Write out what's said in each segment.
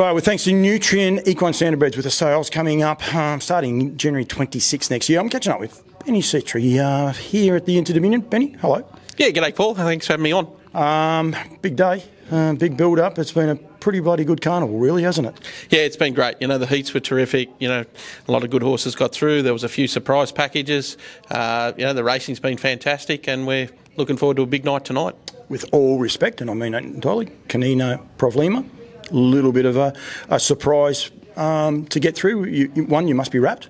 Right, well, thanks to Nutrien Equine Standard Standardbreds with the sales coming up um, starting January 26th next year. I'm catching up with Benny Settree uh, here at the Inter Dominion. Benny, hello. Yeah, g'day, Paul. Thanks for having me on. Um, big day, uh, big build up. It's been a pretty bloody good carnival, really, hasn't it? Yeah, it's been great. You know, the heats were terrific. You know, a lot of good horses got through. There was a few surprise packages. Uh, you know, the racing's been fantastic, and we're looking forward to a big night tonight. With all respect, and I mean that entirely, Kanena Provlima, little bit of a, a surprise um, to get through. You, one, you must be wrapped.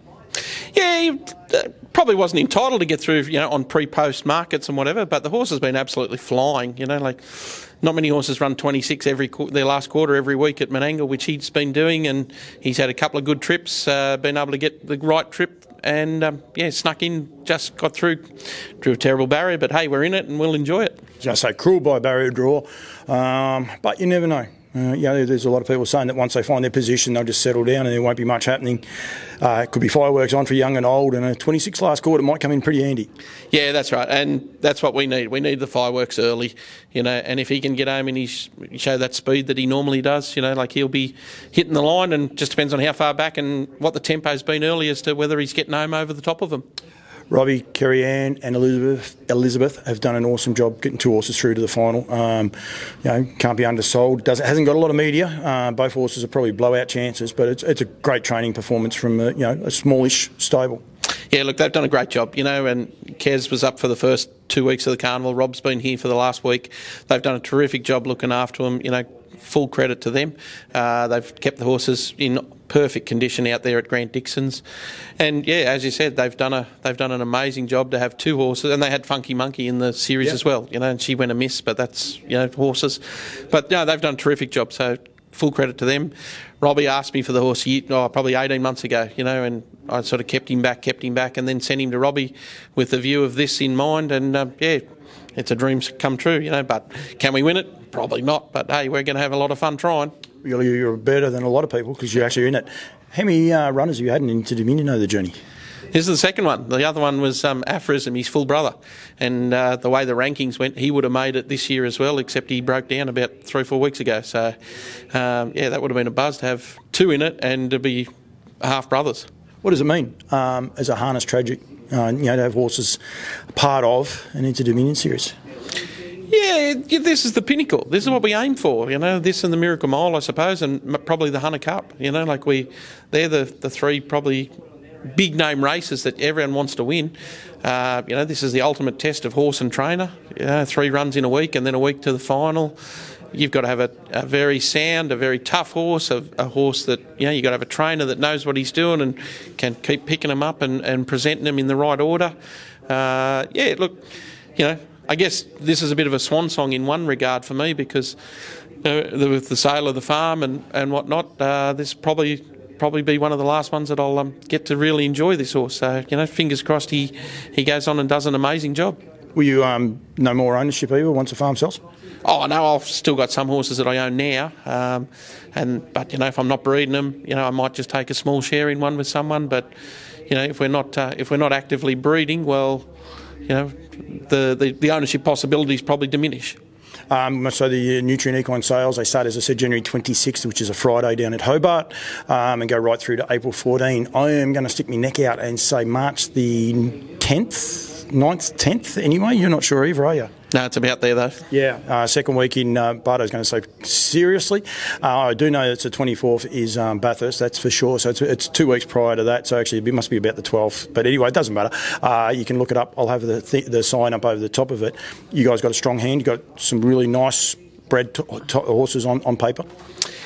Yeah, uh, probably wasn't entitled to get through, you know, on pre-post markets and whatever. But the horse has been absolutely flying. You know, like not many horses run 26 every their last quarter every week at Menangle, which he's been doing, and he's had a couple of good trips, uh, been able to get the right trip, and um, yeah, snuck in, just got through, drew a terrible barrier, but hey, we're in it and we'll enjoy it. Just say cruel by barrier draw, um, but you never know. Uh, you know, there's a lot of people saying that once they find their position, they'll just settle down and there won't be much happening. Uh, it could be fireworks on for young and old, and a 26 last quarter might come in pretty handy. Yeah, that's right, and that's what we need. We need the fireworks early, you know. And if he can get home and he show that speed that he normally does, you know, like he'll be hitting the line, and just depends on how far back and what the tempo's been early as to whether he's getting home over the top of them. Robbie, Kerry Ann, and Elizabeth Elizabeth have done an awesome job getting two horses through to the final. Um, you know, can't be undersold. Doesn't hasn't got a lot of media. Uh, both horses are probably blowout chances, but it's it's a great training performance from a, you know a smallish stable. Yeah, look, they've done a great job, you know, and Kez was up for the first two weeks of the carnival. Rob's been here for the last week. They've done a terrific job looking after him, you know, full credit to them. Uh, they've kept the horses in perfect condition out there at Grant Dixon's, and yeah, as you said, they've done a they've done an amazing job to have two horses, and they had Funky Monkey in the series yep. as well. You know, and she went amiss, but that's you know horses, but no, they've done a terrific job. So full credit to them. Robbie asked me for the horse oh, probably 18 months ago, you know, and I sort of kept him back, kept him back, and then sent him to Robbie with the view of this in mind. And uh, yeah, it's a dream come true, you know. But can we win it? Probably not. But hey, we're going to have a lot of fun trying. You're better than a lot of people because you're actually in it. How many uh, runners have you had Inter Dominion over the journey? This is the second one. The other one was um, Aphorism, his full brother. And uh, the way the rankings went, he would have made it this year as well, except he broke down about three or four weeks ago. So, um, yeah, that would have been a buzz to have two in it and to be half brothers. What does it mean um, as a harness tragic, uh, you know, to have horses part of an Inter Dominion series? Yeah, this is the pinnacle. This is what we aim for. You know, this and the Miracle Mile, I suppose, and probably the Hunter Cup. You know, like we, they're the the three probably big name races that everyone wants to win. Uh, you know, this is the ultimate test of horse and trainer. You know, three runs in a week and then a week to the final. You've got to have a, a very sound, a very tough horse, a, a, horse that, you know, you've got to have a trainer that knows what he's doing and can keep picking them up and, and presenting them in the right order. Uh, yeah, look, you know, I guess this is a bit of a swan song in one regard for me because uh, with the sale of the farm and, and whatnot, uh, this probably probably be one of the last ones that I'll um, get to really enjoy this horse. So you know, fingers crossed he he goes on and does an amazing job. Will you um, no more ownership either once the farm sells? Oh no, I've still got some horses that I own now, um, and but you know if I'm not breeding them, you know I might just take a small share in one with someone. But you know if we're not uh, if we're not actively breeding, well, you know the, the, the ownership possibilities probably diminish. Um, so the Nutrien Equine sales, they start, as I said, January 26th, which is a Friday down at Hobart, um, and go right through to April 14. I am going to stick my neck out and say March the 10th, 9th, 10th anyway. You're not sure either, are you? No, it's about there though. Yeah, uh, second week in uh, Bardo's going to say seriously. Uh, I do know it's the 24th is um, Bathurst, that's for sure. So it's, it's, two weeks prior to that. So actually, it must be about the 12th. But anyway, it doesn't matter. Uh, you can look it up. I'll have the, th- the sign up over the top of it. You guys got a strong hand. You got some really nice bred horses on, on paper.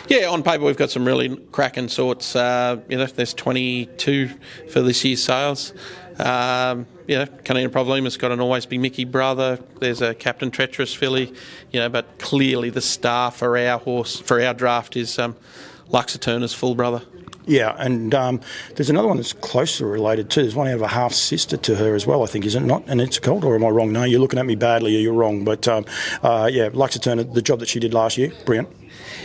Yeah, on paper we've got some really cracking sorts. Uh, you know, there's 22 for this year's sales. Um, you know, Kanena Provlima's got an Always B Miki brother. There's a Captain Treacherous filly, you know, but clearly the star for our horse, for our draft is um, Luxaturna's full brother. Yeah, and um, there's another one that's closely related too. There's one out of a half sister to her as well, I think, is it not? And it's called, or am I wrong? No, you're looking at me badly, or you're wrong. But um, uh, yeah, Luxaturna, the job that she did last year, brilliant.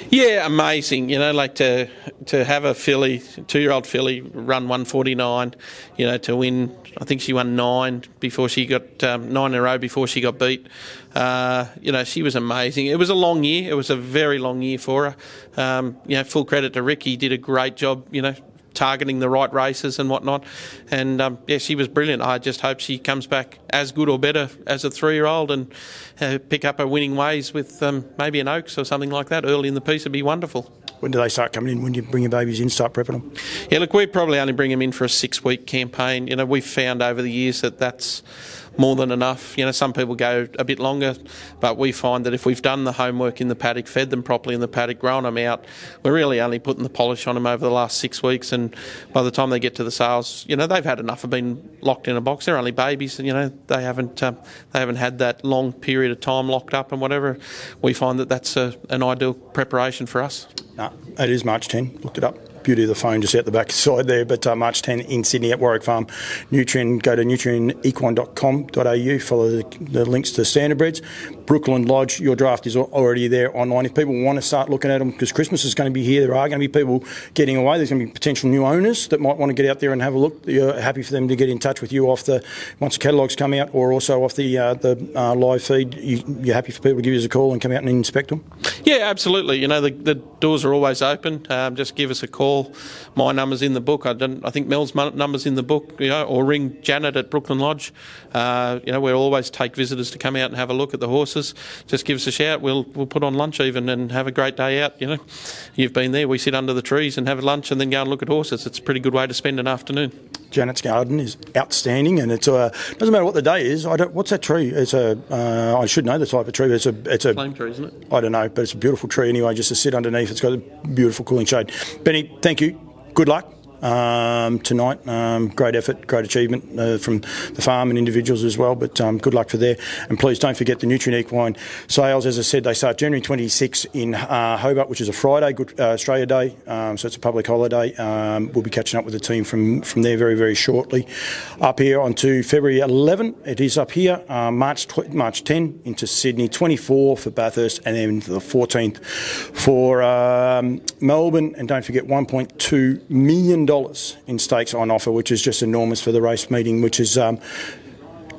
Yeah, amazing. You know, like to to have a filly, two year old filly, run 149. You know, to win. I think she won nine before she got um, nine in a row before she got beat. Uh, you know, she was amazing. It was a long year. It was a very long year for her. Um, you know, full credit to Ricky. Did a great job. You know, targeting the right races and whatnot. And um, yeah, she was brilliant. I just hope she comes back as good or better as a three year old and uh, pick up her winning ways with um, maybe an Oaks or something like that early in the piece would be wonderful. When do they start coming in? When do you bring your babies in, start prepping them? Yeah, look, we probably only bring them in for a six week campaign. You know, we've found over the years that that's more than enough. You know, some people go a bit longer, but we find that if we've done the homework in the paddock, fed them properly in the paddock, grown them out, we're really only putting the polish on them over the last six weeks. And by the time they get to the sales, you know, they've had enough of being locked in a box. They're only babies, and you know, they haven't um, they haven't had that long period of time locked up and whatever. We find that that's a, an ideal preparation for us. No, it is March 10. Looked it up beauty of the phone just out the back side there. But uh, March 10 in Sydney at Warwick Farm. Nutrien, go to nutrienequine.com.au, follow the, the links to standardbreds. Brooklyn Lodge, your draft is already there online. If people want to start looking at them, because Christmas is going to be here, there are going to be people getting away. There's going to be potential new owners that might want to get out there and have a look. You're happy for them to get in touch with you off the once the catalogues come out, or also off the uh, the uh, live feed. You, are happy for people to give you a call and come out and inspect them? Yeah, absolutely. You know, the, the doors are always open. Um, just give us a call. My number's in the book. I, don't, I think Mel's number's in the book. You know, or ring Janet at Brooklyn Lodge. Uh, you know, we'll always take visitors to come out and have a look at the horses just give us a shout. We'll we'll put on lunch even and have a great day out. You know, you've been there. We sit under the trees and have lunch and then go and look at horses. It's a pretty good way to spend an afternoon. Janet's garden is outstanding, and it's a doesn't matter what the day is. I don't. What's that tree? It's a. Uh, I should know the type of tree. It's a. It's a flame tree, isn't it? I don't know, but it's a beautiful tree anyway. Just to sit underneath, it's got a beautiful cooling shade. Benny, thank you. Good luck um, tonight. Um, great effort, great achievement uh, from the farm and individuals as well. But um, good luck for there. And please don't forget the Nutrien Equine sales. As I said, they start January 26 in uh, Hobart, which is a Friday, Good uh, Australia Day. Um, so it's a public holiday. Um, we'll be catching up with the team from from there very very shortly. Up here onto February 11. It is up here. Uh, March tw- March 10 into Sydney. 24 for Bathurst, and then the 14th for um, Melbourne. And don't forget 1.2 million in stakes on offer, which is just enormous for the race meeting, which is um,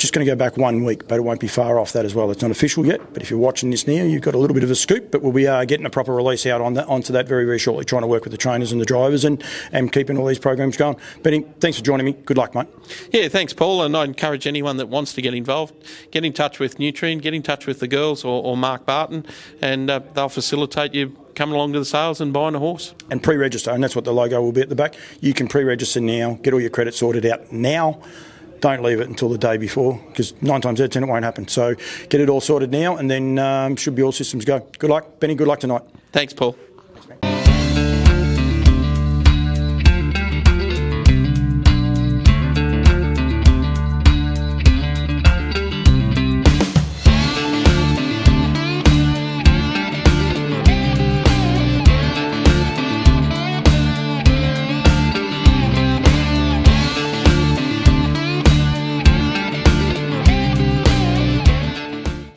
just going to go back one week, but it won't be far off that as well. It's not official yet, but if you're watching this now, you've got a little bit of a scoop. But we'll be uh, getting a proper release out on that, onto that very, very shortly. Trying to work with the trainers and the drivers and, and keeping all these programs going. Benny, thanks for joining me. Good luck, mate. Yeah, thanks, Paul. And I encourage anyone that wants to get involved, get in touch with Nutrien, get in touch with the girls or, or Mark Barton, and uh, they'll facilitate you coming along to the sales and buying a horse. And pre register, and that's what the logo will be at the back. You can pre register now, get all your credit sorted out now. Don't leave it until the day before because nine times out of ten it won't happen. So get it all sorted now, and then um, should be all systems go. Good luck, Benny. Good luck tonight. Thanks, Paul.